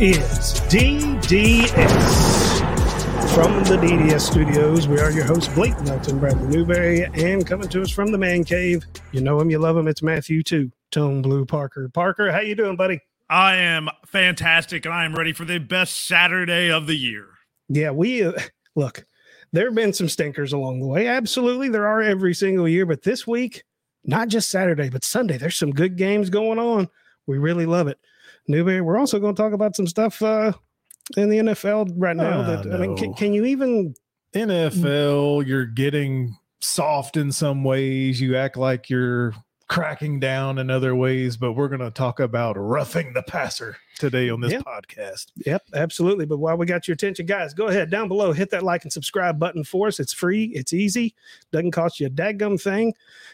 Is DDS. From the DDS studios, we are your hosts, Blake Melton, Bradley Newberry, and coming to us from the man cave. You know him, you love him. It's Matthew too. Tone Blue Parker. Parker, how you doing, buddy? I am fantastic, and I am ready for the best Saturday of the year. Yeah, we uh, look. There have been some stinkers along the way. Absolutely, there are every single year. But this week, not just Saturday, but Sunday, there's some good games going on. We really love it. Newberry, we're also going to talk about some stuff uh, in the NFL right now. Ah, that I mean, can, can you even? NFL, you're getting soft in some ways. You act like you're cracking down in other ways, but we're going to talk about roughing the passer today on this Yeah. podcast. Yep, absolutely. But while we got your attention, guys, go ahead down below, hit that like and subscribe button for us. It's free, it's easy, doesn't cost you a daggum thing.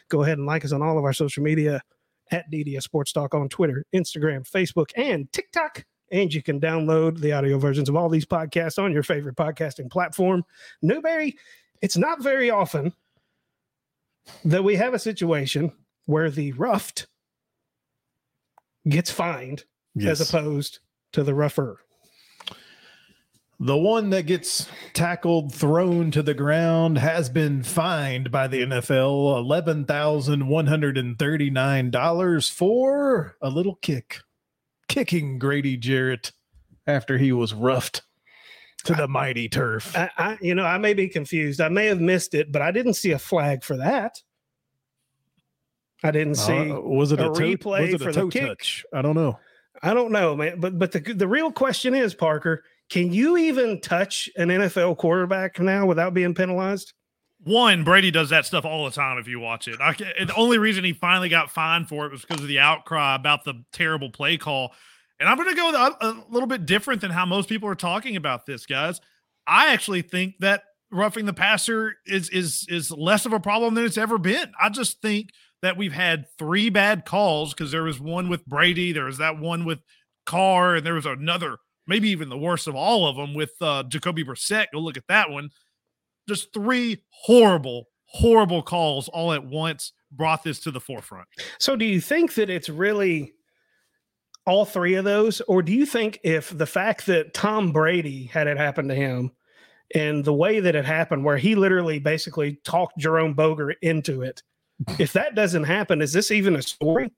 Go ahead and like us on all of our social media at DDS Sports Talk on Twitter, Instagram, Facebook, and TikTok. And you can download the audio versions of all these podcasts on your favorite podcasting platform. Newberry, it's not very often that we have a situation where the roughed gets fined as opposed to the rougher. The one that gets tackled, thrown to the ground, has been fined by the NFL $11,139 for a little kick, kicking Grady Jarrett after he was roughed to the mighty turf. I, I, you know, I may be confused. I may have missed it, but I didn't see a flag for that. I didn't see. Uh, was it a a, toe, replay was it for a the kick? touch? I don't know. I don't know, man. But but the the real question is, Parker, can you even touch an NFL quarterback now without being penalized? One, Brady does that stuff all the time. If you watch it, I, the only reason he finally got fined for it was because of the outcry about the terrible play call. And I'm going to go a, a little bit different than how most people are talking about this, guys. I actually think that roughing the passer is is is less of a problem than it's ever been. I just think that we've had three bad calls because there was one with Brady, there was that one with Carr, and there was another, maybe even the worst of all of them with uh, Jacoby Brissett. Go look at that one. Just three horrible, horrible calls all at once brought this to the forefront. So do you think that it's really all three of those, or do you think if the fact that Tom Brady had it happen to him and the way that it happened, where he literally basically talked Jerome Boger into it, if that doesn't happen, is this even a story?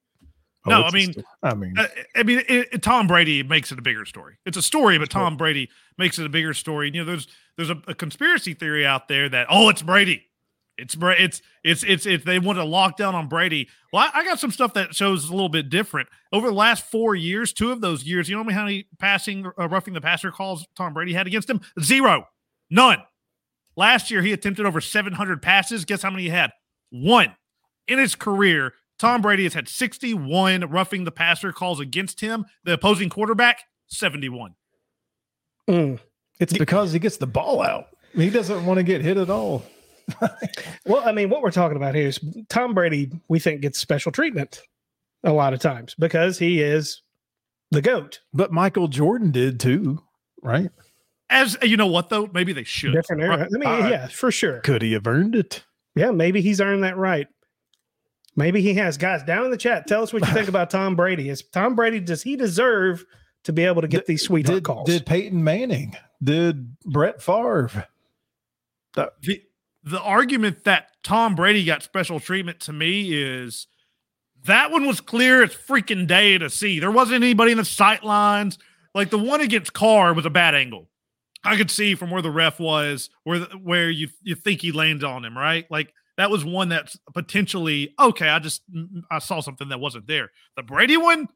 No, I mean- I mean, Uh, I mean, it, it- Tom Brady makes it a bigger story. It's a story, but Tom Brady makes it a bigger story. You know, there's there's a, a conspiracy theory out there that oh, it's Brady, it's it's it's it's it's they want to lock down on Brady. Well, I, I got some stuff that shows a little bit different. Over the last four years, two of those years, you know how many passing uh, roughing the passer calls Tom Brady had against him? Zero, none. Last year, he attempted over 700 passes. Guess how many he had? One in his career. Tom Brady has had 61 roughing the passer calls against him. The opposing quarterback, 71. Mm. it's because he gets the ball out. He doesn't want to get hit at all. Well, I mean, what we're talking about here is Tom Brady, we think, gets special treatment a lot of times because he is the GOAT. But Michael Jordan did too, right? As you know what though, maybe they should. Different era. I mean, Uh, yeah, for sure. Could he have earned it? Yeah, maybe he's earned that right. Maybe he has. Guys, down in the chat, tell us what you think about Tom Brady. Is Tom Brady, does he deserve to be able to get these sweetheart Did, calls? did Peyton Manning? Did Brett Favre? the the argument that Tom Brady got special treatment to me is that one was clear as freaking day to see. There wasn't anybody in the sight lines. Like the one against Carr was a bad angle. I could see from where the ref was, where the, where you you think he landed on him, right? Like that was one that's potentially okay. I just mm, mm, I saw something that wasn't there. The Brady one,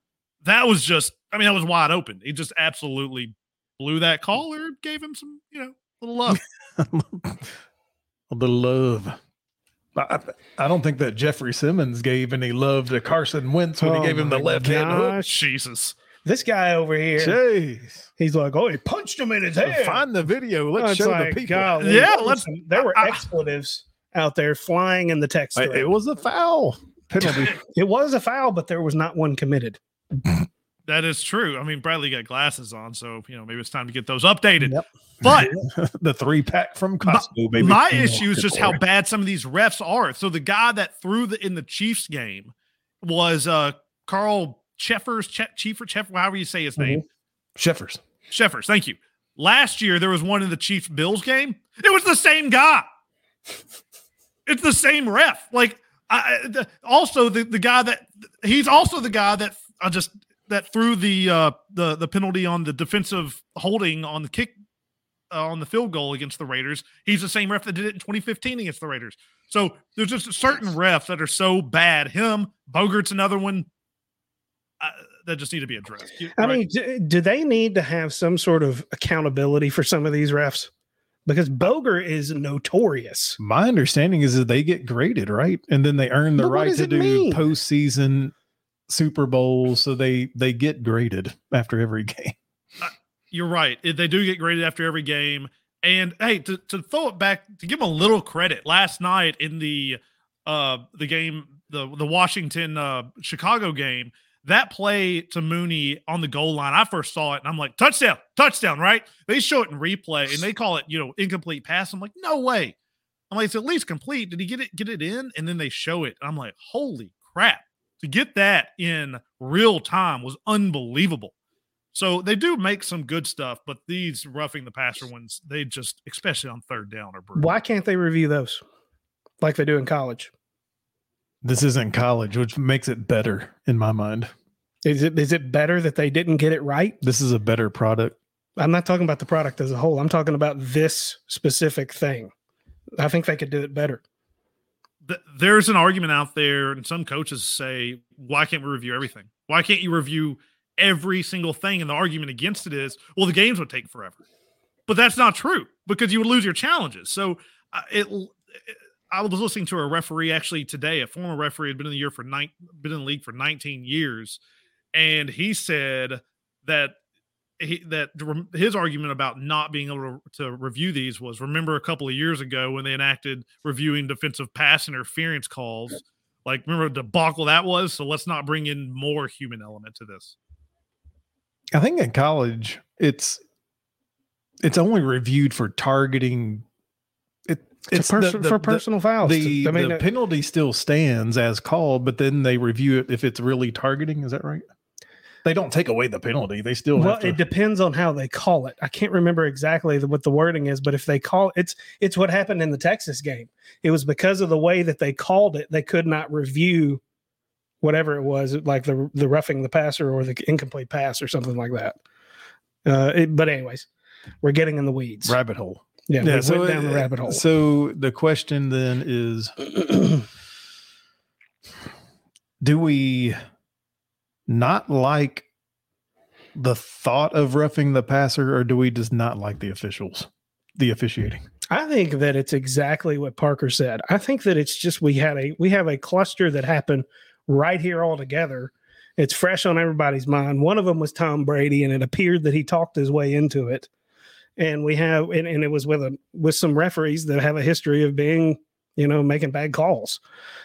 that was just I mean that was wide open. He just absolutely blew that call or gave him some you know little love. A little love. I, I don't think that Jeffrey Simmons gave any love to Carson Wentz when Oh he gave him the oh left hand hook. Jesus. This guy over here, Jeez. he's like, oh, he punched him in his head. Find the video. Oh, Let's it's show like, the people. golly, Yeah, there let's- there were I- I- expletives out there flying in the text. Thread. It was a foul penalty. It was a foul, but there was not one committed. That is true. I mean, Bradley got glasses on, so you know maybe it's time to get those updated. Yep. But the three pack from Costco, baby. my Mm, issue is just how lord. bad some of these refs are. So the guy that threw the in the Chiefs game was uh Carl Cheffers, che- Chiefer, Cheff, however you say his name. Sheffers. Sheffers, thank you. Last year there was one in the Chiefs Bills game. It was the same guy. It's the same ref. Like I, the, also the the guy that he's also the guy that I just that threw the uh the the penalty on the defensive holding on the kick uh, on the field goal against the Raiders. He's the same ref that did it in 2015 against the Raiders. So there's just certain refs that are so bad. Him, Boger's another one uh, that just need to be addressed. I mean, do, do, they need to have some sort of accountability for some of these refs? Because Boger is notorious. My understanding is that they get graded, right? And then they earn the but right to do mean? postseason Super Bowls, so they they get graded after every game. Uh, you're right. They do get graded after every game. And hey, to, to throw it back to give them a little credit, last night in the uh the game, the the Washington uh Chicago game, that play to Mooney on the goal line, I first saw it and I'm like, touchdown, touchdown, right? They show it in replay and they call it, you know, incomplete pass. I'm like, no way. I'm like, it's at least complete. Did he get it, get it in? And then they show it. I'm like, holy crap. To get that in real time was unbelievable. So they do make some good stuff, but these roughing the passer ones, they just, especially on third down, are brutal. Why can't they review those like they do in college? This isn't college, which makes it better in my mind. Is it is it better that they didn't get it right? This is a better product. I'm not talking about the product as a whole. I'm talking about this specific thing. I think they could do it better. There's an argument out there, and some coaches say, "Why can't we review everything? Why can't you review every single thing?" And the argument against it is, "Well, the games would take forever." But that's not true because you would lose your challenges. So uh, it, it I was listening to a referee actually today, a former referee had been in the year for nine, been in the league for 19 years, and he said that he, that his argument about not being able to, to, review these was remember a couple of years ago when they enacted reviewing defensive pass interference calls? Like remember the debacle that was? So let's not bring in more human element to this. I think in college it's it's only reviewed for targeting it's pers- the, the, for personal the, fouls. The, I mean, the penalty still stands as called, but then they review it if it's really targeting. Is that right? They don't take away the penalty. They still well. To... It depends on how they call it. I can't remember exactly what the wording is, but if they call it's it's what happened in the Texas game. It was because of the way that they called it. They could not review whatever it was, like the the roughing the passer or the incomplete pass or something like that. Uh, it, but anyways, we're getting in the weeds. Rabbit hole. Yeah, yeah so went down the rabbit hole. So the question then is do we not like the thought of roughing the passer or do we just not like the officials, the officiating? I think that it's exactly what Parker said. I think that it's just we had a we have a cluster that happened right here all together. It's fresh on everybody's mind. One of them was Tom Brady, and it appeared that he talked his way into it and we have and, and it was with a with some referees that have a history of being you know making bad calls.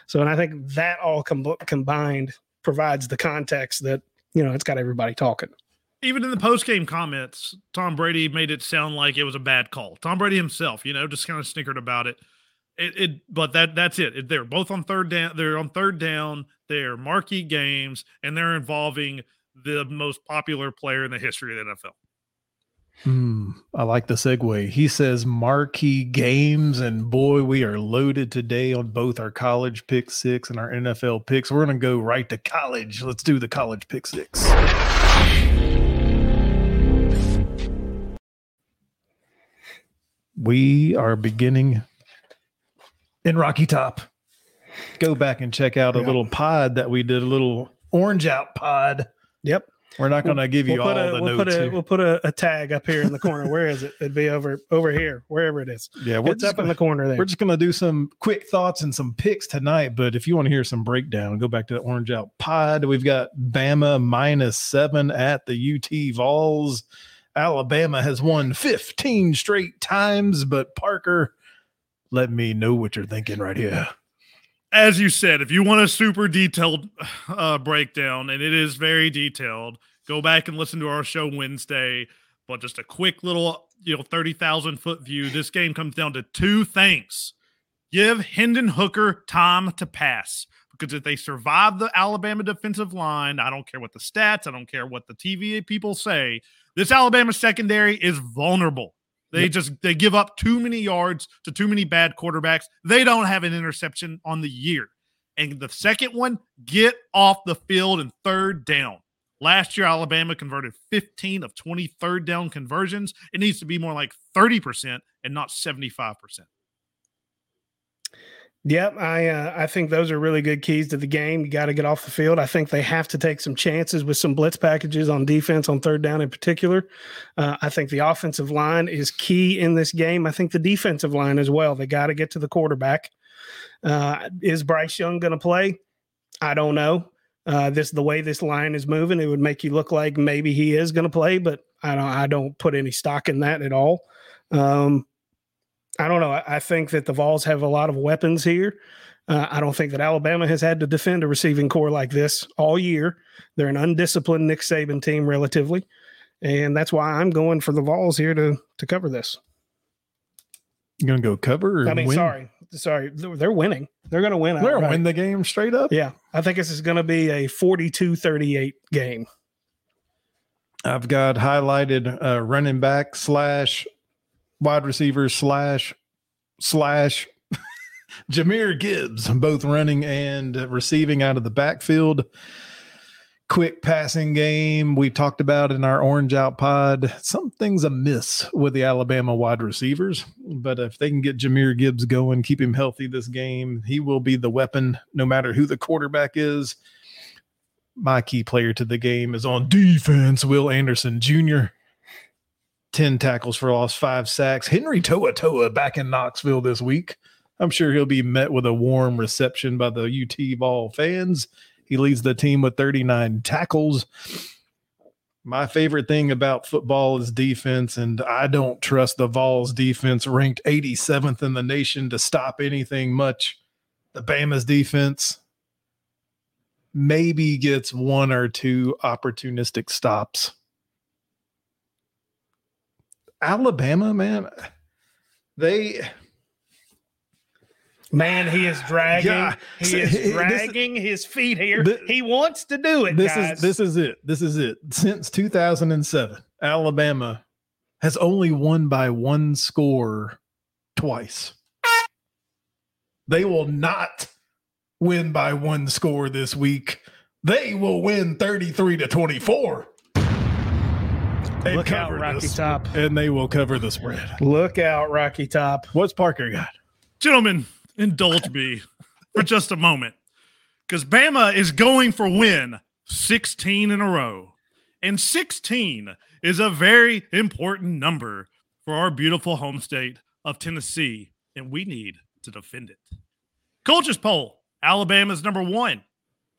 So and i think that all com- combined provides the context that you know it's got everybody talking. Even in the post game comments tom brady made it sound like it was a bad call. Tom brady himself you know just kind of snickered about it. It, it but that that's it. it they're both on third down they're on third down they're marquee games and they're involving the most popular player in the history of the nfl Hmm, I like the segue. He says marquee games, and boy, we are loaded today on both our college pick six and our NFL picks. We're going to go right to college. Let's do the college pick six. We are beginning in Rocky Top. Go back and check out a little pod that we did, a little orange out pod. Yep. We're not going to give you we'll all a, the we'll notes. Put a. We'll put a, a, tag up here in the corner. Where is it? It'd be over over here, wherever it is. Yeah, we're it's up gonna, in the corner there. We're just going to do some quick thoughts and some picks tonight. But if you want to hear some breakdown, go back to the Orange Out Pod. We've got Bama minus seven at the UT Vols. Alabama has won 15 straight times, but Parker, let me know what you're thinking right here as you said, if you want a super detailed uh, breakdown, and it is very detailed, go back and listen to our show Wednesday. But just a quick little, you know, 30,000 foot view. This game comes down to two things give Hendon Hooker time to pass. Because if they survive the Alabama defensive line, I don't care what the stats, I don't care what the TV people say, This Alabama secondary is vulnerable. They yep. just they give up too many yards to too many bad quarterbacks. They don't have an interception on the year. And the second one, get off the field and third down. Last year, Alabama converted 15 of 20 third down conversions. It needs to be more like 30% and not 75%. Yep, I uh, I think those are really good keys to the game. You got to get off the field. I think they have to take some chances with some blitz packages on defense on third down in particular. Uh, I think the offensive line is key in this game. I think the defensive line as well. They got to get to the quarterback. Uh, is Bryce Young going to play? I don't know. Uh, this the way this line is moving, it would make you look like maybe he is going to play, but I don't. I don't put any stock in that at all. Um, I don't know. I, think that the Vols have a lot of weapons here. Uh, I don't think that Alabama has had to defend a receiving corps like this all year. They're an undisciplined Nick Saban team, relatively, and that's why I'm going for the Vols here to to cover this. You gonna go cover? I mean, win? sorry, sorry, they're winning. They're gonna win. They're gonna win the game straight up. Yeah, I think this is gonna be a 42-38 game. I've got highlighted uh, running back slash wide receiver slash slash Jahmyr Gibbs, both running and receiving out of the backfield. Quick passing game. We talked about in our orange out pod something's amiss with the alabama wide receivers but if they can get jahmyr gibbs going keep him healthy this game he will be the weapon no matter who the quarterback is. My key player to the game is on defense will anderson jr 10 tackles for loss five sacks henry To'oTo'o back in knoxville this week i'm sure he'll be met with a warm reception by the ut Vol fans he leads the team with 39 tackles. My favorite thing about football is defense, and I don't trust the Vols defense, ranked 87th in the nation, to stop anything much. The Bama's defense maybe gets one or two opportunistic stops. Alabama, man, they Man, he is dragging. Yeah. He is dragging this, his feet here. This, he wants to do it. This guys. is this is it. This is it. Since 2007, Alabama has only won by one score twice. They will not win by one score this week. They will win 33 to 24. They Look out, Rocky Top. And they will cover the spread. Look out, Rocky Top. What's Parker got? Gentlemen, indulge me for just a moment because Bama is going for win 16 in a row. And 16 is a very important number for our beautiful home state of Tennessee, and we need to defend it. Coaches poll Alabama's number one.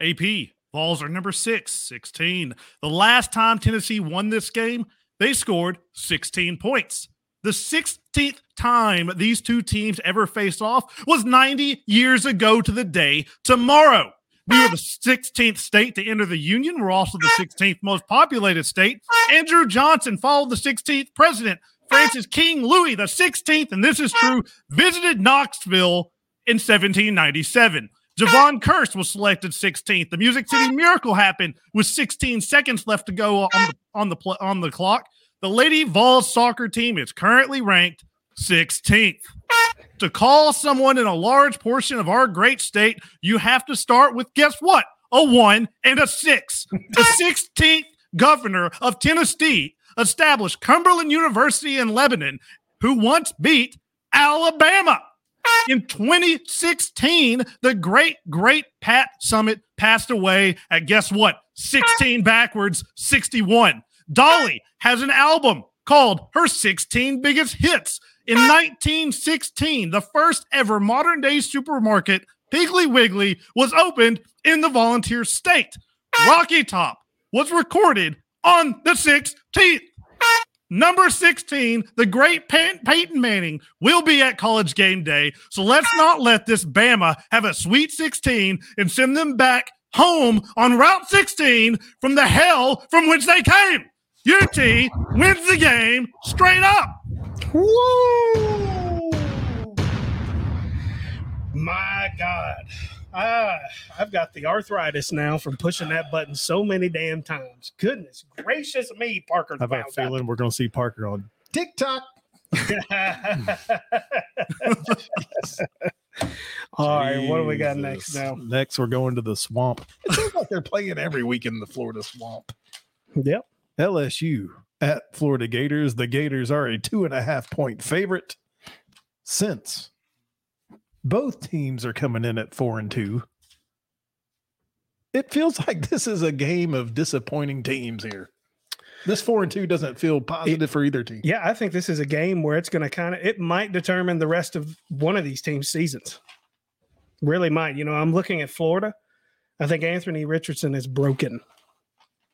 AP Vols are number six, 16. The last time Tennessee won this game, they scored 16 points. The 16th time these two teams ever faced off was 90 years ago to the day tomorrow. We were the 16th state to enter the Union. We're also the 16th most populated state. Andrew Johnson followed the 16th president. Francis King Louis the 16th, and this is true, visited Knoxville in 1797. Jevon Kearse was selected 16th. The Music City Miracle happened with 16 seconds left to go on the on the on the clock. The Lady Vols soccer team is currently ranked 16th. To call someone in a large portion of our great state, you have to start with guess what? A one and a six. The 16th governor of Tennessee established Cumberland University in Lebanon, who once beat Alabama. In 2016, the great, great Pat Summitt passed away at guess what? 16 backwards, 61. Dolly has an album called Her 16 Biggest Hits. In 1916, the first ever modern day supermarket, Piggly Wiggly, was opened in the volunteer state. Rocky Top was recorded on the 16th. Number 16, the great Peyton Manning will be at college game day. So let's not let this Bama have a sweet 16 and send them back home on Route 16 from the hell from which they came. UT wins the game straight up. Woo! My God. Ah, I've got the arthritis now from pushing that button so many damn times. Goodness gracious me, Parker. I have got a feeling we're going to see Parker on TikTok. All right, what do we got next now? Next, we're going to the swamp. It seems like they're playing every week in the Florida swamp. Yep. LSU at Florida Gators. The Gators are a two and a half point favorite since both teams are coming in at four and two. It feels like this is a game of disappointing teams here. This four and two doesn't feel positive for either team. Yeah, I think this is a game where it's going to kind of it might determine the rest of one of these teams' seasons. Really might. You know, I'm looking at Florida. I think Anthony Richardson is broken.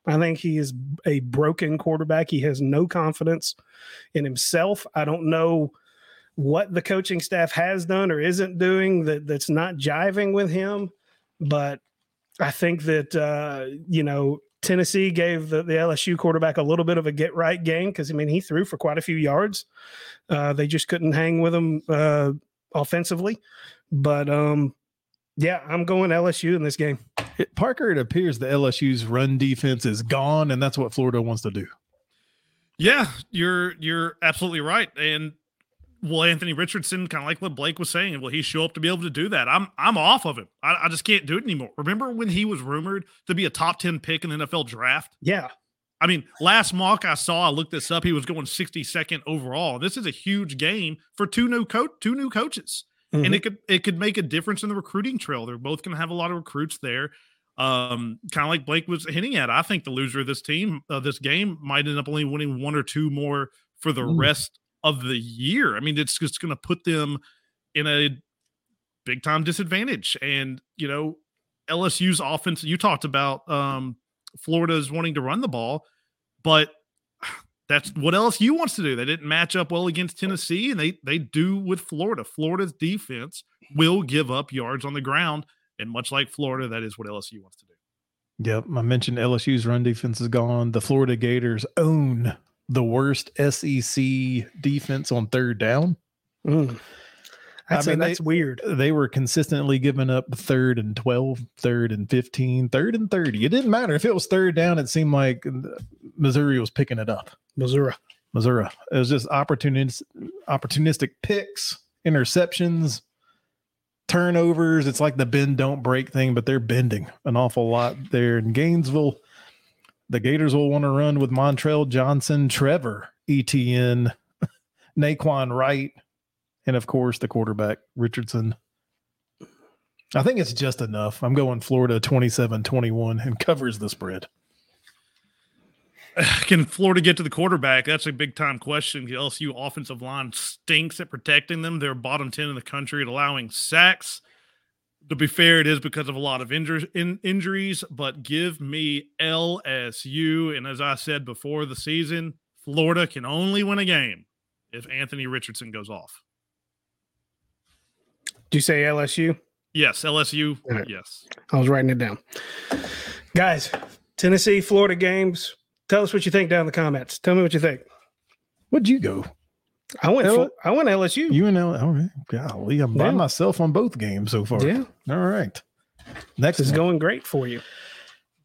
I think he is a broken quarterback. He has no confidence in himself. I don't know what the coaching staff has done or isn't doing that that's not jiving with him, but I think that uh, you know Tennessee gave the, the LSU quarterback a little bit of a get right game because I mean he threw for quite a few yards. Uh, they just couldn't hang with him uh, offensively, but um, yeah, I'm going LSU in this game. It, Parker, it appears the LSU's run defense is gone, and that's what Florida wants to do. Yeah, you're you're absolutely right. And will Anthony Richardson, kind of like what Blake was saying, will he show up to be able to do that? I'm I'm off of him. I, I just can't do it anymore. Remember when he was rumored to be a top 10 pick in the NFL draft? Yeah, I mean, last mock I saw, I looked this up, he was going 62nd overall. This is a huge game for two new coach two new coaches. Mhm. And it could it could make a difference in the recruiting trail. They're both going to have a lot of recruits there. Um, kind of like Blake was hinting at. I think the loser of this team, of this game, might end up only winning one or two more for the Mm. rest of the year. I mean, it's just going to put them in a big time disadvantage. And you know, LSU's offense. You talked about um, Florida's wanting to run the ball, but that's what LSU wants to do. They didn't match up well against Tennessee, and they they do with Florida. Florida's defense will give up yards on the ground, and much like Florida, that is what LSU wants to do. Yep. I mentioned LSU's run defense is gone. The Florida Gators own the worst SEC defense on third down. Mm. I I'd say mean, they- that's weird. They were consistently giving up third and 12, third and 15, third and 30. It didn't matter. If it was third down, it seemed like Missouri was picking it up. Missouri. Missouri. It was just opportunistic, opportunistic picks, interceptions, turnovers. It's like the bend don't break thing, but they're bending an awful lot there in Gainesville. The Gators will want to run with Montrell Johnson, Trevor Etienne, Nay'Quan Wright, and of course the quarterback Richardson. I think it's just enough. I'm going Florida 27 21 and covers the spread. Can Florida get to the quarterback? That's a big time question. The LSU offensive line stinks at protecting them. They're bottom 10 in the country at allowing sacks. To be fair, it is because of a lot of injur- in- injuries, but give me LSU. And as I said before the season, Florida can only win a game if Anthony Richardson goes off. Do you say LSU? Yes, LSU. All right. Yes. I was writing it down. Guys, Tennessee, Florida games. Tell us what you think down in the comments. Tell me what you think. Where'd you go? I went. L- I went LSU. You and L. All right. Golly, I'm by myself on both games so far. yeah, All right. Next is going great for you.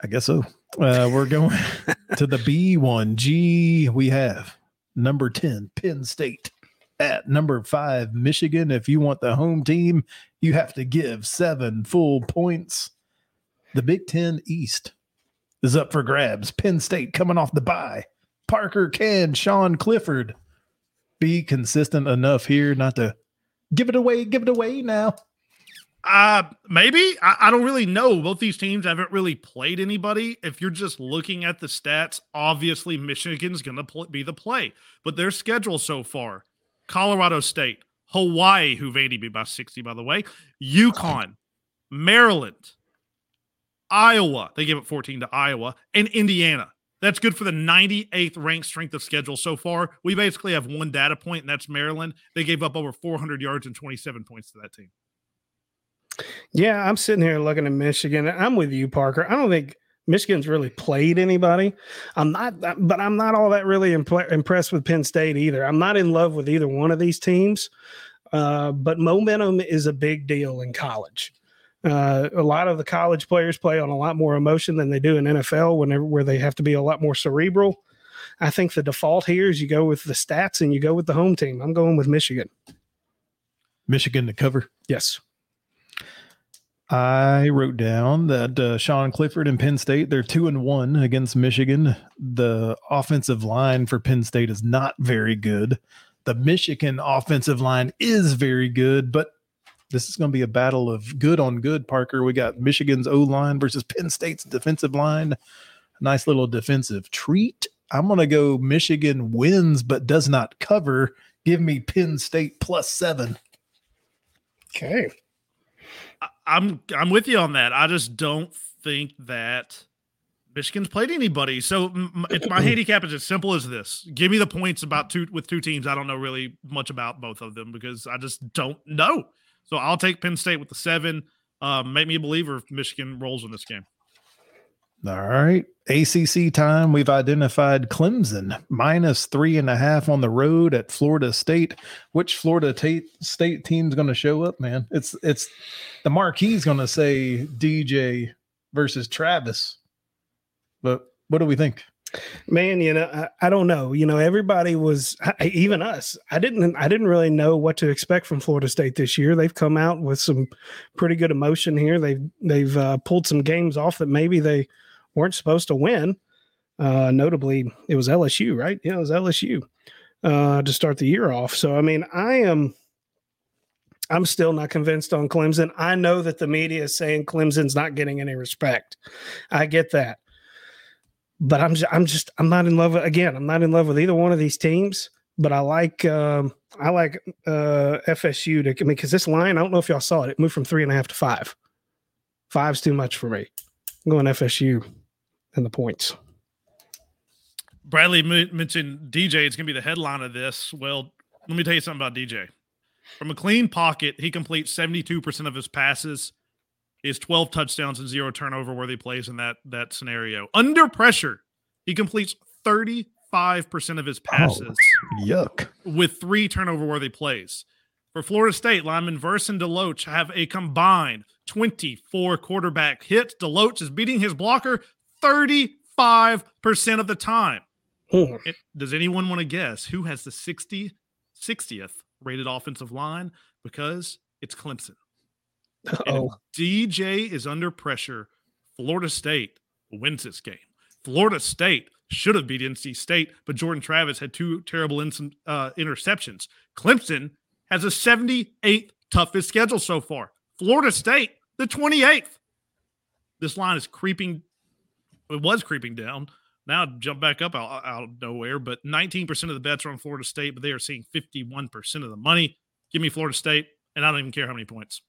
I guess so. Uh, we're going to the B1. G, we have number 10, Penn State. At number five, Michigan. If you want the home team, you have to give seven full points. The Big Ten East is up for grabs. Penn State coming off the bye. Parker can Sean Clifford be consistent enough here not to give it away, give it away now. Uh maybe. I, I don't really know. Both these teams haven't really played anybody. If you're just looking at the stats, obviously Michigan's going to pl- be the play. But their schedule so far: Colorado State, Hawaii, who Vandy beat by 60, by the way, UConn, Maryland, Iowa. They gave up 14 to Iowa and Indiana. That's good for the 98th ranked strength of schedule so far. We basically have one data point, and that's Maryland. They gave up over 400 yards and 27 points to that team. Yeah, I'm sitting here looking at Michigan. I'm with you, Parker. I don't think Michigan's really played anybody. I'm not, but I'm not all that really impressed with Penn State either. I'm not in love with either one of these teams. Uh, but momentum is a big deal in college. Uh, a lot of the college players play on a lot more emotion than they do in NFL, whenever where they have to be a lot more cerebral. I think the default here is you go with the stats and you go with the home team. I'm going with Michigan. Michigan to cover. Yes. I wrote down that uh, Sean Clifford and Penn State, they're two and one against Michigan. The offensive line for Penn State is not very good. The Michigan offensive line is very good, but this is going to be a battle of good on good, Parker. We got Michigan's O line versus Penn State's defensive line. Nice little defensive treat. I'm going to go Michigan wins but does not cover. Give me Penn State plus seven. Okay. I'm I'm with you on that. I just don't think that Michigan's played anybody. So it's my handicap is as simple as this: give me the points about two with two teams. I don't know really much about both of them because I just don't know. So I'll take Penn State with the seven. Um, make me a believer if Michigan rolls in this game. All right. ACC time. We've identified Clemson minus three and a half on the road at Florida State. Which Florida t- State team's going to show up, man? It's it's the marquee's going to say DJ versus Travis. But what do we think? Man, you know, I, I don't know. You know, everybody was I, even us. I didn't I didn't really know what to expect from Florida State this year. They've come out with some pretty good emotion here. They've they've uh, pulled some games off that maybe they weren't supposed to win. Uh, notably, it was LSU, right? Yeah, it was LSU uh, to start the year off. So, I mean, I am. I'm still not convinced on Clemson. I know that the media is saying Clemson's not getting any respect. I get that, but I'm just, I'm just I'm not in love with, again. I'm not in love with either one of these teams. But I like um, I like uh, FSU to I mean because this line I don't know if y'all saw it. It moved from three and a half to five. Five's too much for me. I'm going FSU and the points. Bradley mentioned DJ. It's going to be the headline of this. Well, let me tell you something about DJ. From a clean pocket, he completes 72% of his passes. He has 12 touchdowns and zero turnover worthy plays in that that scenario. Under pressure, he completes 35% of his oh, passes. Oh, yuck. With three turnover worthy plays. For Florida State, lineman Verse and Deloach have a combined 24 quarterback hits. Deloach is beating his blocker 35% of the time. It, does anyone want to guess who has the 60, 60th rated offensive line? Because it's Clemson. Oh, DJ is under pressure. Florida State wins this game. Florida State should have beat NC State, but Jordan Travis had two terrible in, uh, interceptions. Clemson has a 78th toughest schedule so far. Florida State, the 28th. This line is creeping. It was creeping down. Now jump back up out, out of nowhere, but 19% of the bets are on Florida State, but they are seeing 51% of the money. Give me Florida State, and I don't even care how many points.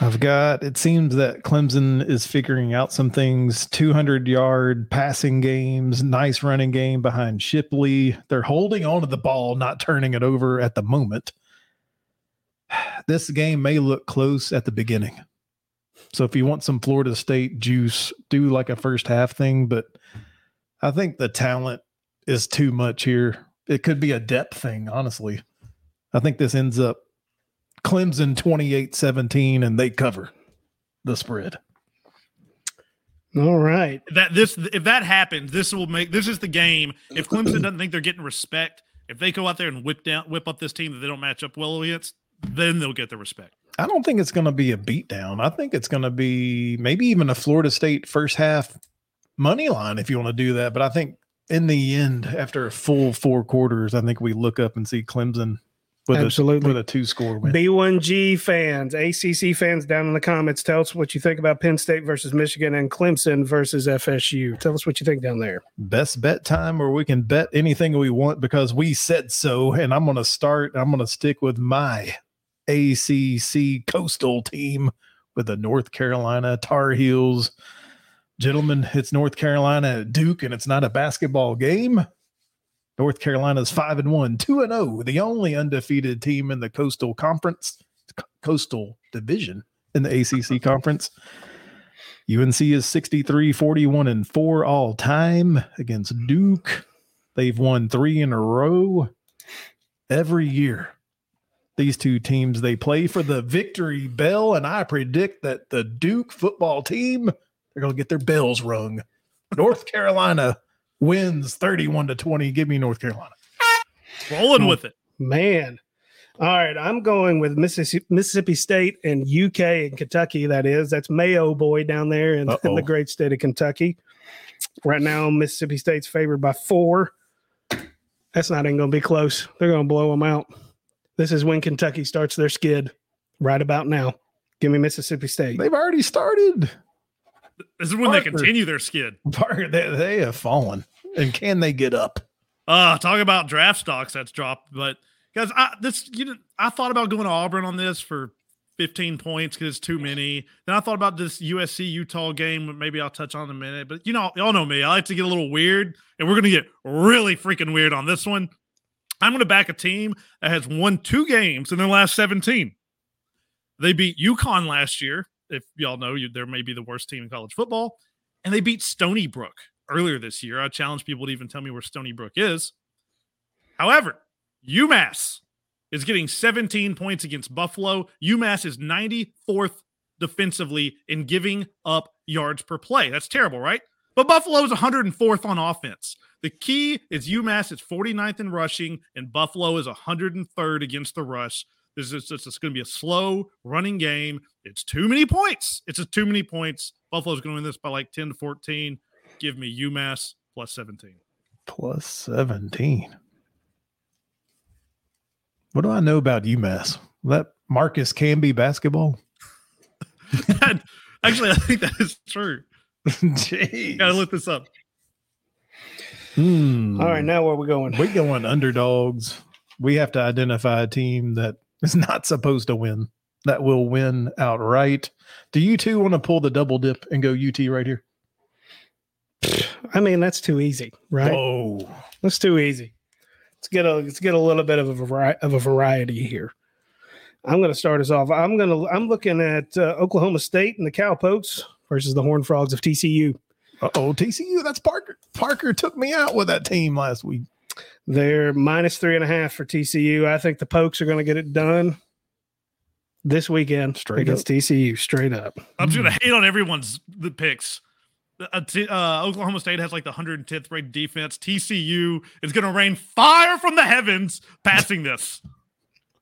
I've got it seems that Clemson is figuring out some things 200 yard passing games, nice running game behind Shipley. They're holding on to the ball, not turning it over at the moment. This game may look close at the beginning. So if you want some Florida State juice, do like a first half thing, but I think the talent is too much here. It could be a depth thing, honestly. I think this ends up Clemson 28 17 and they cover the spread. All right. That this if that happens, this will make this is the game. If Clemson doesn't think they're getting respect, if they go out there and whip down whip up this team that they don't match up well against, then they'll get the respect. I don't think it's going to be a beatdown. I think it's going to be maybe even a Florida State first half money line if you want to do that. But I think in the end, after a full four quarters, I think we look up and see Clemson with Absolutely. a with a two score win. B1G fans, ACC fans down in the comments, tell us what you think about Penn State versus Michigan and Clemson versus FSU. Tell us what you think down there. Best bet time where we can bet anything we want because we said so. And I'm going to start, I'm going to stick with my ACC coastal team with the North Carolina Tar Heels. Gentlemen, it's North Carolina at Duke, and it's not a basketball game. North Carolina's 5 and 1, 2 and 0, the only undefeated team in the Coastal Conference, Coastal Division in the ACC Conference. UNC is 63 41 and 4 all time against Duke. They've won 3 in a row every year These two teams they play for the victory bell, and I predict that the Duke football team they're going to get their bells rung. North Carolina wins 31 to 20. Give me North Carolina. Rolling hmm. with it. Man. All right, I'm going with Mississippi, Mississippi State and UK and Kentucky. That is, that's Mayo boy down there in, in the great state of Kentucky. Right now, Mississippi State's favored by four. That's not even going to be close. They're going to blow them out. This is when Kentucky starts their skid. Right about now. Give me Mississippi State. They've already started. This is when they continue their skid. Parker, they, they have fallen. And can they get up? Uh, talk about draft stocks that's dropped. But guys, I this you know, I thought about going to Auburn on this for 15 points because it's too many. Then I thought about this USC Utah game. but Maybe I'll touch on in a minute. But you know, y'all know me. I like to get a little weird, and we're gonna get really freaking weird on this one. I'm gonna back a team that has won two games in their last 17. They beat UConn last year. If y'all know, you there may be the worst team in college football, and they beat Stony Brook earlier this year. I challenge people to even tell me where Stony Brook is. However, UMass is getting 17 points against Buffalo. UMass is 94th defensively in giving up yards per play. That's terrible, right? But Buffalo is 104th on offense. The key is UMass is 49th in rushing, and Buffalo is 103rd against the rush. This is just it's going to be a slow running game. It's too many points. It's just too many points. Buffalo's going to win this by like 10 to 14. Give me UMass plus 17. Plus 17. What do I know about UMass? That Marcus Camby basketball? Actually, I think that is true. Jeez. Gotta look this up. Hmm. All right, now where we going? we going underdogs. We have to identify a team that is not supposed to win, that will win outright. Do you two want to pull the double dip and go UT right here? I mean, that's too easy, right? Oh, That's too easy. Let's get a let's get a little bit of a variety of a variety here. I'm going to start us off. I'm going to I'm looking at uh, Oklahoma State and the Cowpokes versus the Horned Frogs of TCU. oh, TCU. That's Parker. Parker took me out with that team last week. They're minus three and a half for TCU. I think the Pokes are going to get it done this weekend Straight against TCU. Straight up. I'm just gonna hate on everyone's the picks. Uh, t- uh, Oklahoma State has like the 110th rated defense. TCU is gonna rain fire from the heavens passing this.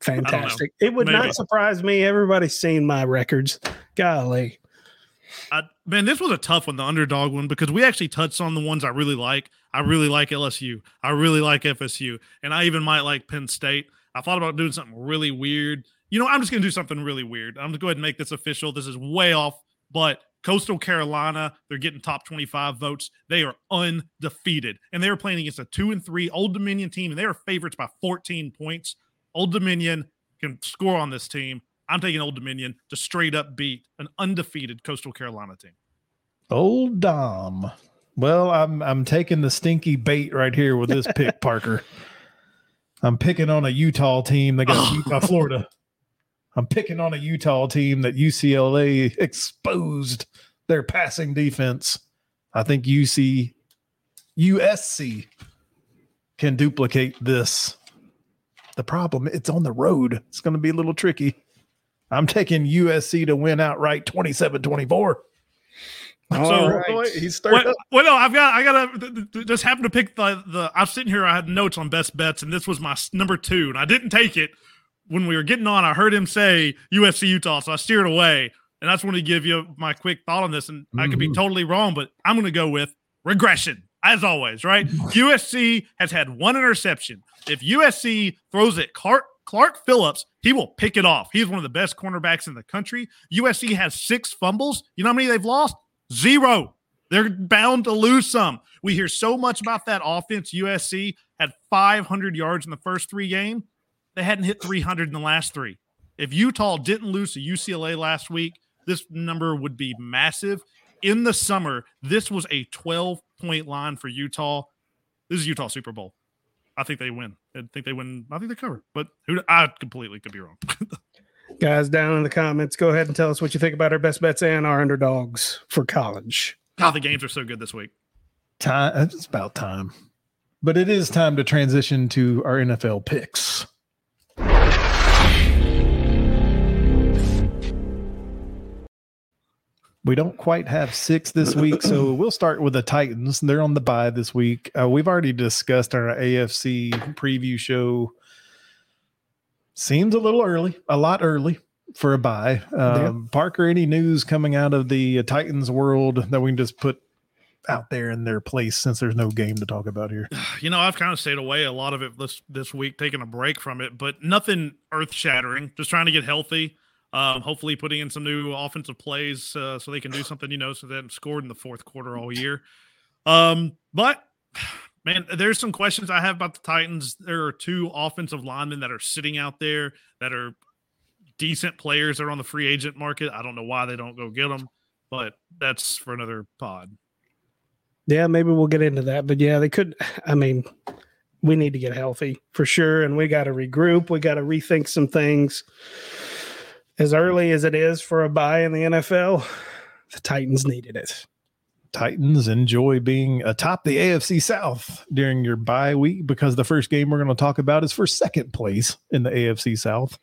Fantastic. It would Maybe. not surprise me. Everybody's seen my records. Golly. I, man, this was a tough one, the underdog one, because we actually touched on the ones I really like. I really like LSU. I really like FSU, and I even might like Penn State. I thought about doing something really weird. You know, I'm just gonna do something really weird. I'm gonna go ahead and make this official. This is way off, but Coastal Carolina, they're getting top 25 votes. They are undefeated, and they are playing against a two and three Old Dominion team, and they are favorites by 14 points. Old Dominion can score on this team. I'm taking Old Dominion to straight up beat an undefeated Coastal Carolina team. Old Dom. Well, I'm I'm taking the stinky bait right here with this pick, Parker. I'm picking on a Utah team that got beat by oh. Florida. I'm picking on a Utah team that UCLA exposed their passing defense. I think UC USC can duplicate this. The problem, it's on the road. It's going to be a little tricky. I'm taking USC to win outright 27 24. All So, right. he's stirred Well, well, no, I've got, I got to just happen to pick the, the, I'm sitting here, I had notes on best bets, and this was my number two, and I didn't take it. When we were getting on, I heard him say USC Utah, so I steered away. And I just want to give you my quick thought on this, and I could be Mhm. totally wrong, but I'm going to go with regression, as always, right? USC has had one interception. If USC throws it Clark, Clark Phillips, he will pick it off. He's one of the best cornerbacks in the country. USC has six fumbles. You know how many they've lost? Zero. They're bound to lose some. We hear so much about that offense. USC had 500 yards in the first three game. They hadn't hit 300 in the last three. If Utah didn't lose to UCLA last week, this number would be massive. In the summer, this was a 12 point line for Utah. This is Utah Super Bowl. I think they win. I think they win. I think they cover. But who? I completely could be wrong. Guys, down in the comments, go ahead and tell us what you think about our best bets and our underdogs for college. God, the games are so good this week. Time, uh, it's about time. But it is time to transition to our NFL picks. We don't quite have six this week, so we'll start with the Titans. They're on the bye this week. Uh, we've already discussed our AFC preview show Seems a little early, a lot early for a bye. Um, Parker, any news coming out of the Titans world that we can just put out there in their place since there's no game to talk about here? You know, I've kind of stayed away a lot of it this this week, taking a break from it, but nothing earth shattering. Just trying to get healthy. Um, hopefully, putting in some new offensive plays uh, so they can do something. You know, so they haven't scored in the fourth quarter all year. Um, but man, there's some questions I have about the Titans. There are two offensive linemen that are sitting out there that are decent players that are on the free agent market. I don't know why they don't go get them, but that's for another pod. Yeah, maybe we'll get into that. But yeah, they could. I mean, we need to get healthy for sure, and we got to regroup. We got to rethink some things. As early as it is for a bye in the NFL, the Titans needed it. Titans enjoy being atop the AFC South during your bye week because the first game we're going to talk about is for second place in the AFC South.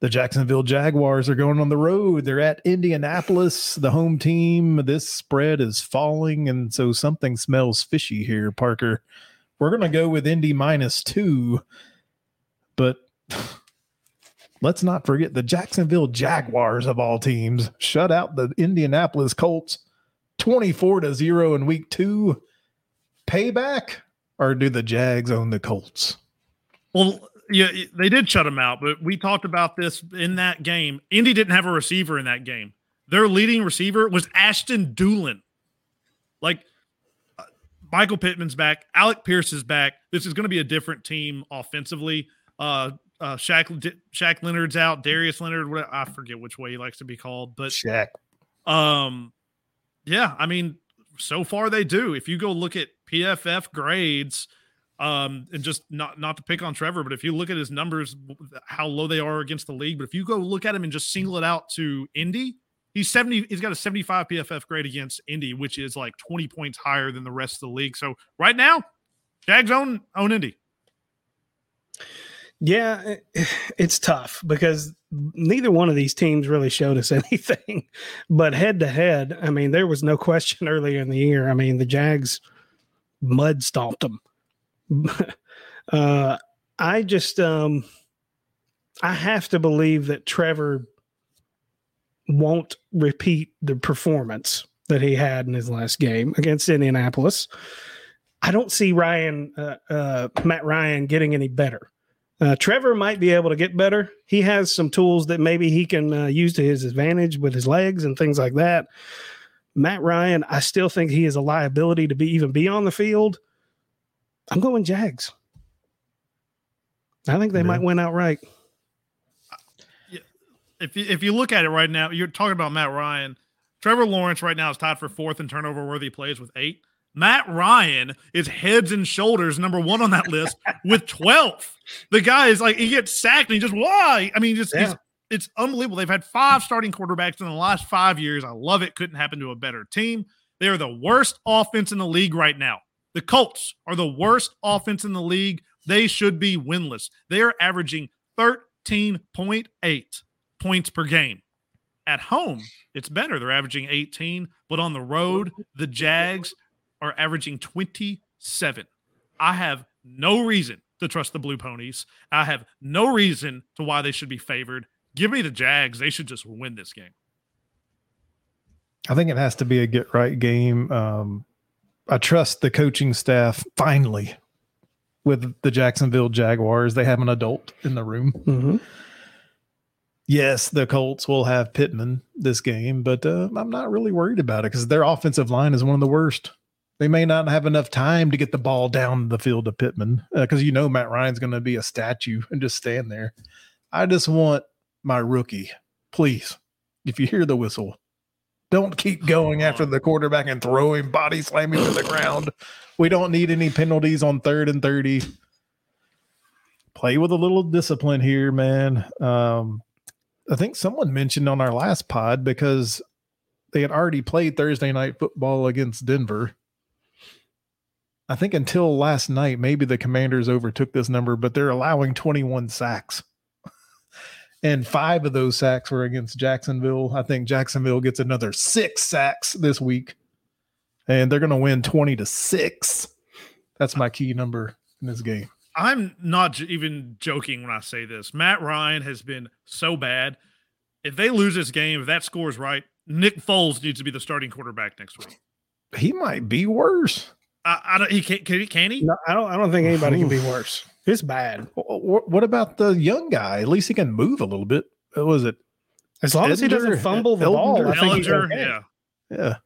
The Jacksonville Jaguars are going on the road. They're at Indianapolis, the home team. This spread is falling, and so something smells fishy here, Parker. We're going to go with Indy minus two, but let's not forget the Jacksonville Jaguars of all teams shut out the Indianapolis Colts 24 to 0 in week two. Payback, or do the Jags own the Colts? Well, yeah, they did shut them out, but we talked about this in that game. Indy didn't have a receiver in that game. Their leading receiver was Ashton Dulin Like uh, Michael Pittman's back, Alec Pierce is back. This is going to be a different team offensively. Uh, uh, Shaq, Shaq Leonard's out. Darius Leonard, what, I forget which way he likes to be called, but Shaq. Um, yeah, I mean, so far they do. If you go look at PFF grades um, and just not not to pick on Trevor, but if you look at his numbers, how low they are against the league, but if you go look at him and just single it out to Indy, he's 70, he's got a 75 PFF grade against Indy, which is like 20 points higher than the rest of the league. So right now, Jags own own Indy. Yeah, it's tough because neither one of these teams really showed us anything. But head to head, I mean, there was no question earlier in the year. I mean, the Jags mud stomped them. uh, I just um, I have to believe that Trevor won't repeat the performance that he had in his last game against Indianapolis. I don't see Ryan uh, uh, Matt Ryan getting any better. Uh, Trevor might be able to get better. He has some tools that maybe he can uh, use to his advantage with his legs and things like that. Matt Ryan, I still think he is a liability to be even be on the field. I'm going Jags. I think they yeah. might win outright. If you, if you look at it right now, you're talking about Matt Ryan. Trevor Lawrence right now is tied for fourth in turnover worthy plays with eight. Matt Ryan is heads and shoulders number one on that list with 12. The guy is like, he gets sacked and he just, why? I mean, just, yeah. it's unbelievable. They've had five starting quarterbacks in the last five years. I love it. Couldn't happen to a better team. They are the worst offense in the league right now. The Colts are the worst offense in the league. They should be winless. They are averaging 13.8 points per game. At home, it's better. They're averaging 18, but on the road, the Jags are averaging 27. I have no reason to trust the Blue Ponies. I have no reason to why they should be favored. Give me the Jags. They should just win this game. I think it has to be a get right game. Um, I trust the coaching staff finally with the Jacksonville Jaguars. They have an adult in the room. Mm-hmm. Yes, the Colts will have Pittman this game, but uh, I'm not really worried about it because their offensive line is one of the worst. They may not have enough time to get the ball down the field to Pittman because uh, you know Matt Ryan's going to be a statue and just stand there. I just want my rookie, please. If you hear the whistle, don't keep going after the quarterback and throwing body slamming to the ground. We don't need any penalties on third and 30. Play with a little discipline here, man. Um, I think someone mentioned on our last pod because they had already played Thursday night football against Denver. I think until last night, maybe the commanders overtook this number, but they're allowing 21 sacks and five of those sacks were against Jacksonville. I think Jacksonville gets another six sacks this week, and they're going to win 20 to six. That's my key number in this game. I'm not j- even joking when I say this. Matt Ryan has been so bad. If they lose this game, if that score is right, Nick Foles needs to be the starting quarterback next week. He might be worse. I, I don't. He can. Can he? Can he? No, I don't. I don't think anybody can be worse. It's bad. Wh- wh- What about the young guy? At least he can move a little bit. What was it? As long as he doesn't fumble the Ehlinger- ball, I think he's okay. yeah. Yeah.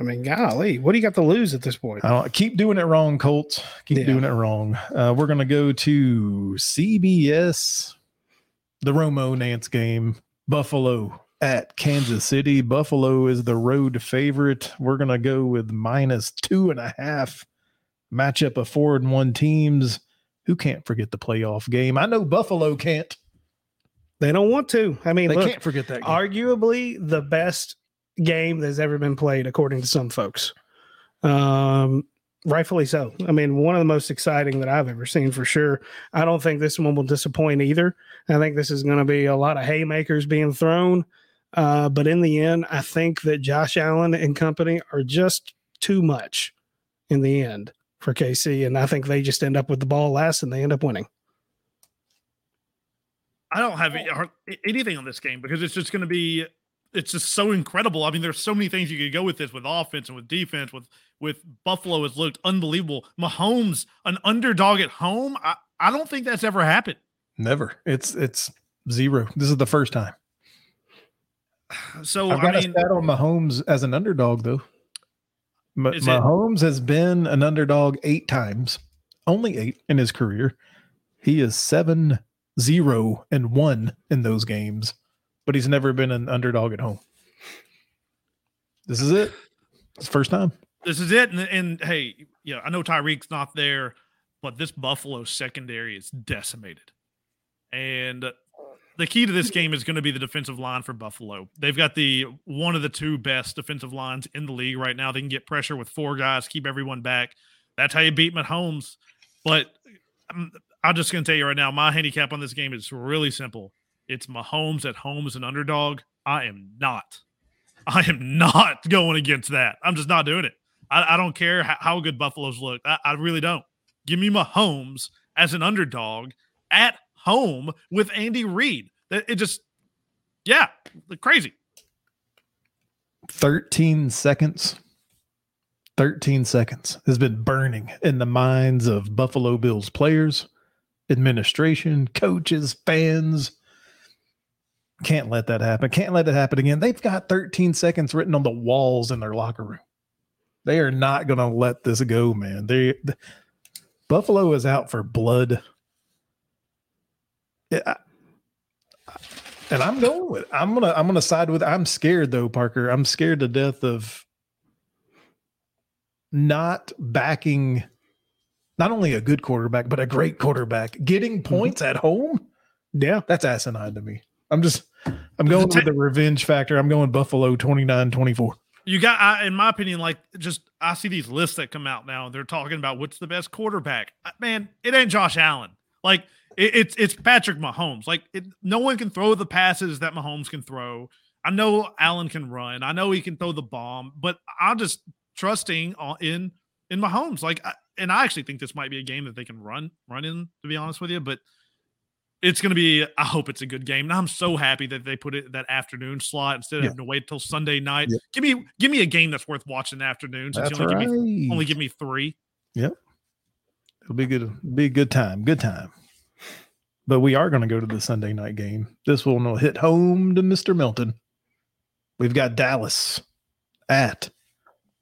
I mean, golly, what do you got to lose at this point? I don't keep doing it wrong, Colts. Keep Yeah. doing it wrong. Uh, we're gonna go to CBS, the Romo Nantz game, Buffalo at Kansas City. Buffalo is the road favorite. We're gonna go with minus two and a half. Matchup of four and one teams. Who can't forget the playoff game? I know Buffalo can't. They don't want to. I mean, They look, can't forget that game. arguably the best game that's ever been played, according to some folks. Um, rightfully so. I mean, one of the most exciting that I've ever seen for sure. I don't think this one will disappoint either. I think this is going to be a lot of haymakers being thrown. Uh, but in the end, I think that Josh Allen and company are just too much in the end for KC. And I think they just end up with the ball last and they end up winning. I don't have anything on this game because it's just going to be. It's just so incredible. I mean, there's so many things you could go with this, with offense and with defense. With with Buffalo has looked unbelievable. Mahomes, an underdog at home. I, I don't think that's ever happened. Never. It's it's zero. This is the first time. So I've I got mean, a stat on Mahomes as an underdog, though. Ma- Is it- Mahomes has been an underdog eight times, only eight in his career. He is seven, zero, and one in those games, but he's never been an underdog at home. This is it. It's the first time. this is it. And, and hey, yeah, I know Tyreek's not there, but this Buffalo secondary is decimated. And the key to this game is going to be the defensive line for Buffalo. They've got the one of the two best defensive lines in the league right now. They can get pressure with four guys, keep everyone back. That's how you beat Mahomes. But I'm, I'm just going to tell you right now, my handicap on this game is really simple. It's Mahomes at home as an underdog. I am not. I am not going against that. I'm just not doing it. I, I don't care how, how good Buffalo's look. I, I really don't. Give me Mahomes as an underdog at home with Andy Reid. It just, yeah, crazy. 13 seconds. 13 seconds has been burning in the minds of buffalo bills players administration coaches fans. Can't let that happen. Can't let it happen again. They've got 13 seconds written on the walls in their locker room. They are not going to let this go man. They the, buffalo is out for blood. I- and I'm going with I'm gonna I'm gonna side with I'm scared though, Parker. I'm scared to death of not backing not only a good quarterback, but a great quarterback. Getting mm-hmm. points at home, Yeah. that's asinine to me. I'm just I'm going with the revenge factor. I'm going Buffalo 29-24. You got, I, in my opinion, like just I see these lists that come out now. They're talking about what's the best quarterback. Man, it ain't Josh Allen. Like it, it's it's Patrick Mahomes. Like it, no one can throw the passes that Mahomes can throw. I know Allen can run. I know he can throw the bomb, but I'm just trusting in in Mahomes. Like, I, and I actually think this might be a game that they can run run in. To be honest with you, but it's going to be. I hope it's a good game. And I'm so happy that they put it that afternoon slot instead of Yeah. having to wait till Sunday night. Yeah. Give me give me a game that's worth watching in the afternoon. Since That's you only right. give me only give me three. Yep, It'll be good. Be a good time. Good time. But we are going to go to the Sunday night game. This one will hit home to Mr. Milton. We've got Dallas at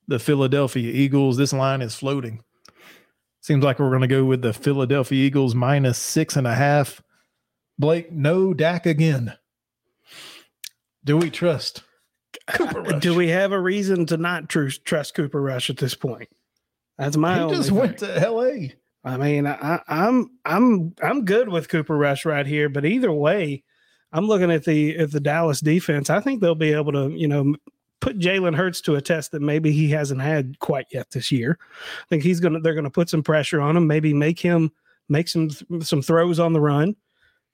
the Philadelphia Eagles. This line is floating. Seems like we're going to go with the Philadelphia Eagles minus six and a half. Blake, no Dak again. Do we trust Cooper Rush? Do we have a reason to not tru- trust Cooper Rush at this point? That's my He just thing. went to L.A. I mean, I, I'm I'm I'm good with Cooper Rush right here, but either way, I'm looking at the at the Dallas defense. I think they'll be able to, you know, put Jalen Hurts to a test that maybe he hasn't had quite yet this year. I think he's gonna they're gonna put some pressure on him, maybe make him make some some throws on the run.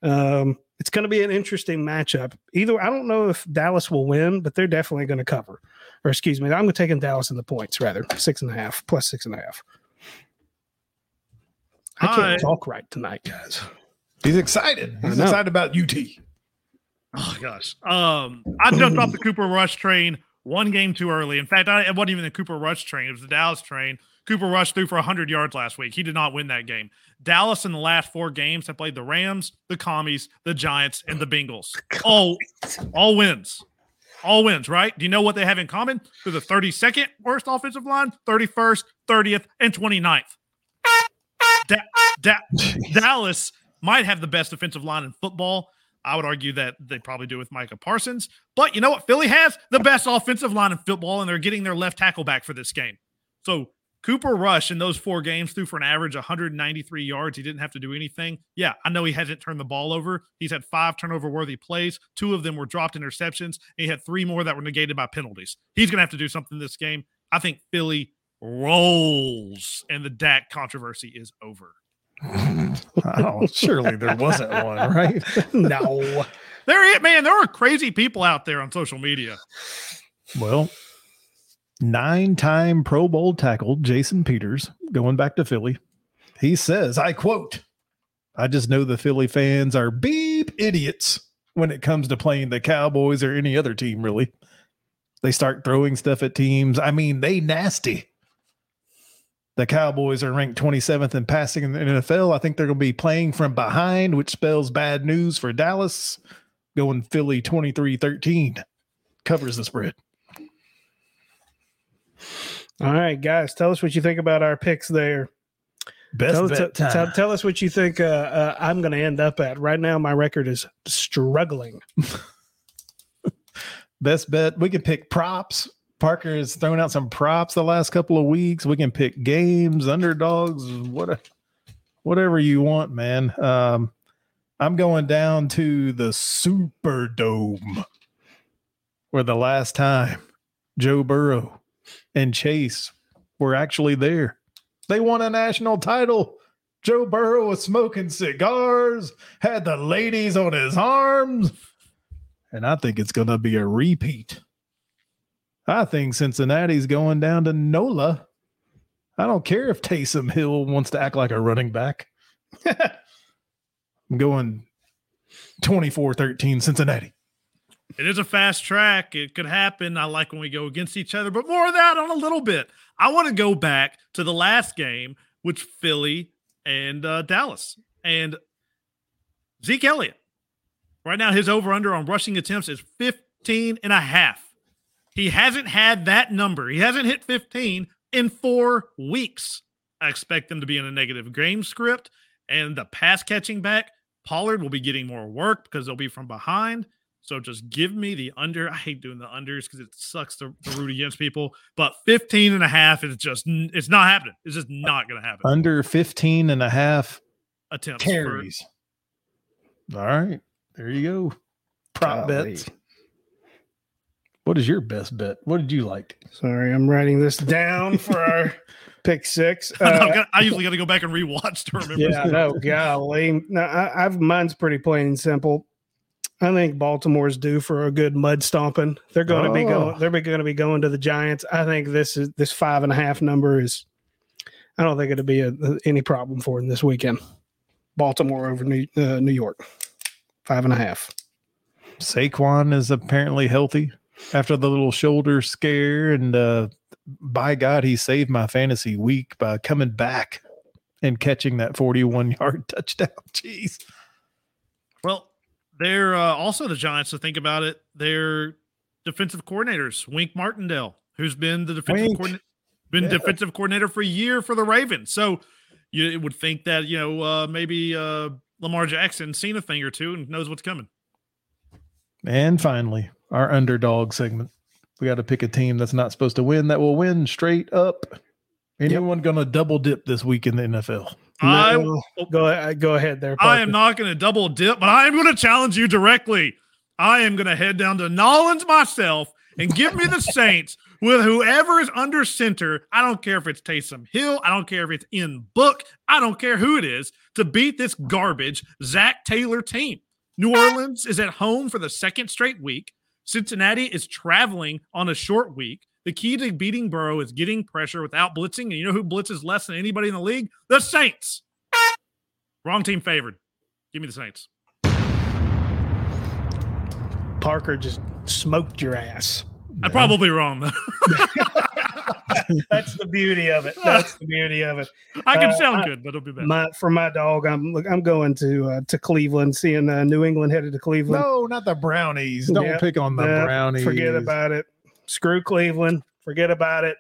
Um, it's going to be an interesting matchup. Either I don't know if Dallas will win, but they're definitely going to cover. Or excuse me, I'm taking Dallas in the points rather six and a half plus six and a half. I can't I- talk right tonight, guys. He's excited. He's excited about UT. Oh gosh. Um, I jumped off the Cooper Rush train one game too early. In fact, I, it wasn't even the Cooper Rush train; it was the Dallas train. Cooper Rush threw for 100 yards last week. He did not win that game. Dallas in the last four games have played the Rams, the Commies, the Giants, and the Bengals. All, all wins. All wins, right? Do you know what they have in common? They're the 32nd worst offensive line, 31st, 30th, and 29th. Da- Da- Dallas might have the best defensive line in football. I would argue that they probably do with Micah Parsons. But you know what? Philly has the best offensive line in football, and they're getting their left tackle back for this game. So Cooper Rush in those four games threw for an average 193 yards. He didn't have to do anything. Yeah, I know he hasn't turned the ball over. He's had five turnover worthy plays. Two of them were dropped interceptions. And he had three more that were negated by penalties. He's going to have to do something this game. I think Philly rolls, and the Dak controversy is over. Oh, surely there wasn't one, right? no. There, it man, there are crazy people out there on social media. Well, nine-time Pro Bowl tackle Jason Peters going back to Philly. He says, I quote, I just know the Philly fans are beep idiots when it comes to playing the Cowboys or any other team, really. They start throwing stuff at teams. I mean, they nasty. The Cowboys are ranked 27th in passing in the NFL. I think they're going to be playing from behind, which spells bad news for Dallas. Going Philly 23 13 covers the spread. All right, guys, tell us what you think about our picks there. Best Tell, bet tell- time. tell- tell us what you think uh, uh, I'm going to end up at. Right now, my record is struggling. Best bet. We can pick props. Parker has thrown out some props the last couple of weeks. We can pick games, underdogs, what, whatever you want, man. Um, I'm going down to the Superdome, where the last time Joe Burrow and Chase were actually there. They won a national title. Joe Burrow was smoking cigars, had the ladies on his arms, and I think it's going to be a repeat. I think Cincinnati's going down to NOLA. I don't care if Taysom Hill wants to act like a running back. I'm going 24 13 Cincinnati. It is a fast track. It could happen. I like when we go against each other, but more of that on a little bit. I want to go back to the last game, which Philly and uh, Dallas and Zeke Elliott. Right now, his over under on rushing attempts is 15 and a half. He hasn't had that number. He hasn't hit 15 in four weeks. I expect them to be in a negative game script and the pass catching back. Pollard will be getting more work because they'll be from behind. So just give me the under. I hate doing the unders because it sucks to, to root against people. But 15 and a half is just, it's not happening. It's just not going to happen. Under 15 and a half Attempts. for- All right. There you go. Prop Golly. bets. What is your best bet? What did you like? Sorry, I'm writing this down for our pick six. I'm Uh, gonna- I usually got to go back and rewatch to remember. yeah, no, golly. No, I, I've mine's pretty plain and simple. I think Baltimore's due for a good mud stomping. They're going to be Oh. going. They're going to be going to the Giants. I think this is this five and a half number is. I don't think it'll be a, any problem for them this weekend. Baltimore over New, uh, New York, five and a half. Saquon is apparently healthy after the little shoulder scare. And uh, by God, he saved my fantasy week by coming back and catching that 41 yard touchdown. Jeez. Well, they're uh, also the Giants to think about it. They're defensive coordinators, Wink Martindale, who's been the defensive coordinator, been Yeah. defensive coordinator for a year for the Ravens. So you would think that you know uh, maybe uh, Lamar Jackson seen a thing or two and knows what's coming. And finally, our underdog segment. We got to pick a team that's not supposed to win that will win straight up. Anyone going to double dip this week in the NFL? I No, go ahead. Go ahead there. I am not going to double dip, but I am going to challenge you directly. I am going to head down to Nollins myself and give me the Saints with whoever is under center. I don't care if it's Taysom Hill. I don't care if it's in book. I don't care who it is to beat this garbage Zac Taylor team. New ah! Orleans is at home for the second straight week. Cincinnati is traveling on a short week. The key to beating Burrow is getting pressure without blitzing. And you know who blitzes less than anybody in the league? The Saints. Wrong team favored. Give me the Saints. Parker just smoked your ass. I'm probably wrong though. That's the beauty of it. That's the beauty of it. I can Uh, sound I- good, but it'll be bad. My for my dog, I'm look, I'm going to uh, to Cleveland, seeing uh, New England headed to Cleveland. No, not the brownies. Don't Yeah, pick on the Yeah, brownies. Forget about it. Screw Cleveland. Forget about it.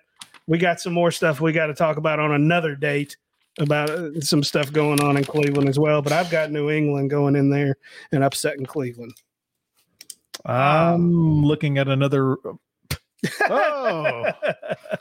We got some more stuff we got to talk about on another date about uh, some stuff going on in Cleveland as well. But I've got New England going in there and upsetting Cleveland. I'm looking at another. Oh,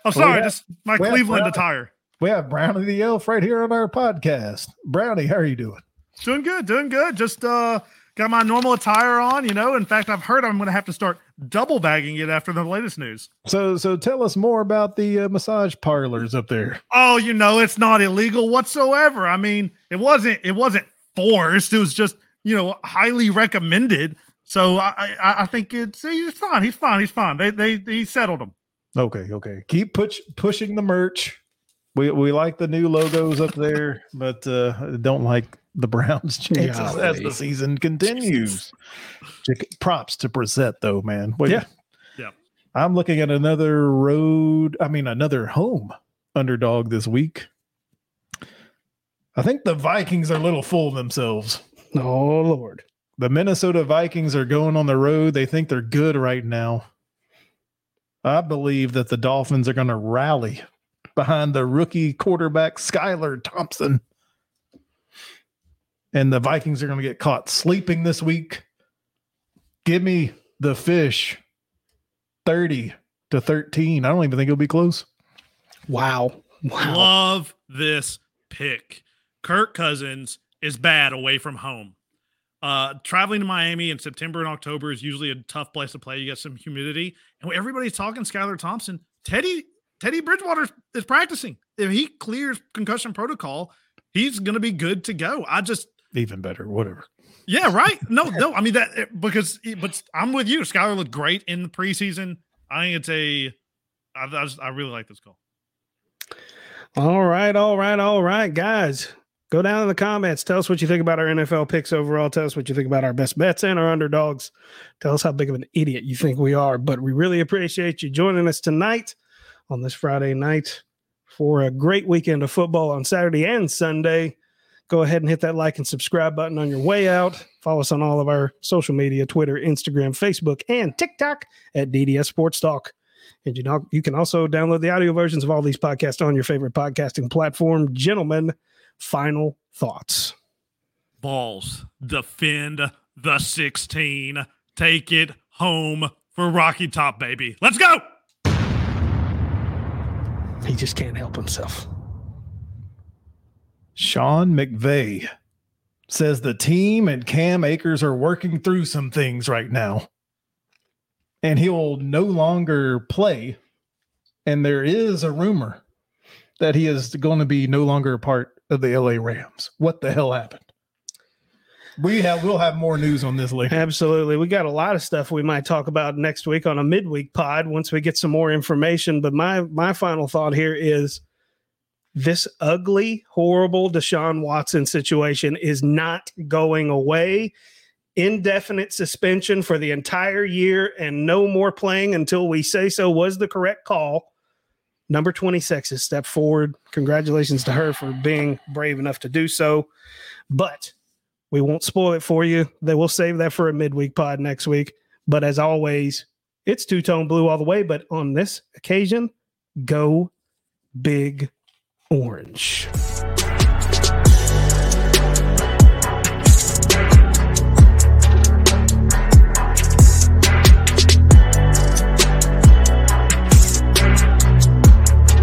I'm sorry, just my Cleveland attire. we have Brownie the Elf right here on our podcast. Brownie, how are you doing? Doing good, doing good. Just uh got my normal attire on, you know. In fact, I've heard I'm gonna have to start double bagging it after the latest news. So, so tell us more about the uh, massage parlors up there. Oh, you know, it's not illegal whatsoever. I mean, it wasn't it wasn't forced. It was just, you know, highly recommended. So I I, I think it's he's fine. He's fine. He's fine. They they he settled him. Okay, okay. Keep push, pushing the merch. We we like the new logos up there, but uh don't like the Browns' chances as the season continues. Props to Brissett though, man. Wait, Yeah. Yeah. I'm looking at another road. I mean, another home underdog this week. I think the Vikings are a little full of themselves. Oh Lord. The Minnesota Vikings are going on the road. They think they're good right now. I believe that the Dolphins are going to rally behind the rookie quarterback Skylar Thompson. And the Vikings are going to get caught sleeping this week. Give me the fish 30 to 13. I don't even think it'll be close. Wow. Wow. Love this pick. Kirk Cousins is bad away from home. Uh, traveling to Miami in September and October is usually a tough place to play. You get some humidity, and everybody's talking Skylar Thompson. Teddy Teddy Bridgewater is practicing. If he clears concussion protocol, he's going to be good to go. I just Even better, whatever. yeah, right. No, no. I mean that because but I'm with you. Skylar looked great in the preseason. I think it's a. I, I, just, I really like this call. All right, all right, all right, guys. Go down in the comments. Tell us what you think about our NFL picks overall. Tell us what you think about our best bets and our underdogs. Tell us how big of an idiot you think we are. But we really appreciate you joining us tonight on this Friday night for a great weekend of football on Saturday and Sunday. Go ahead and hit that like and subscribe button on your way out. Follow us on all of our social media Twitter, Instagram, Facebook, and TikTok at DDS Sports Talk. And you know, you can also download the audio versions of all these podcasts on your favorite podcasting platform. Gentlemen, final thoughts. balls. Defend the 16. Take it home for Rocky Top, baby. Let's go. He just can't help himself. Sean McVay says the team and Cam Akers are working through some things right now. And he will no longer play. And there is a rumor that he is going to be no longer a part of the LA Rams. What the hell happened? We have we'll have more news on this later. Absolutely. We got a lot of stuff we might talk about next week on a midweek pod once we get some more information. But my my final thought here is this ugly, horrible Deshaun Watson situation is not going away. Indefinite suspension for the entire year and no more playing until we say so was the correct call. Number 26 has stepped forward. Congratulations to her for being brave enough to do so. But we won't spoil it for you. They will save that for a midweek pod next week. But as always, it's two tone blue all the way. But on this occasion, go big orange.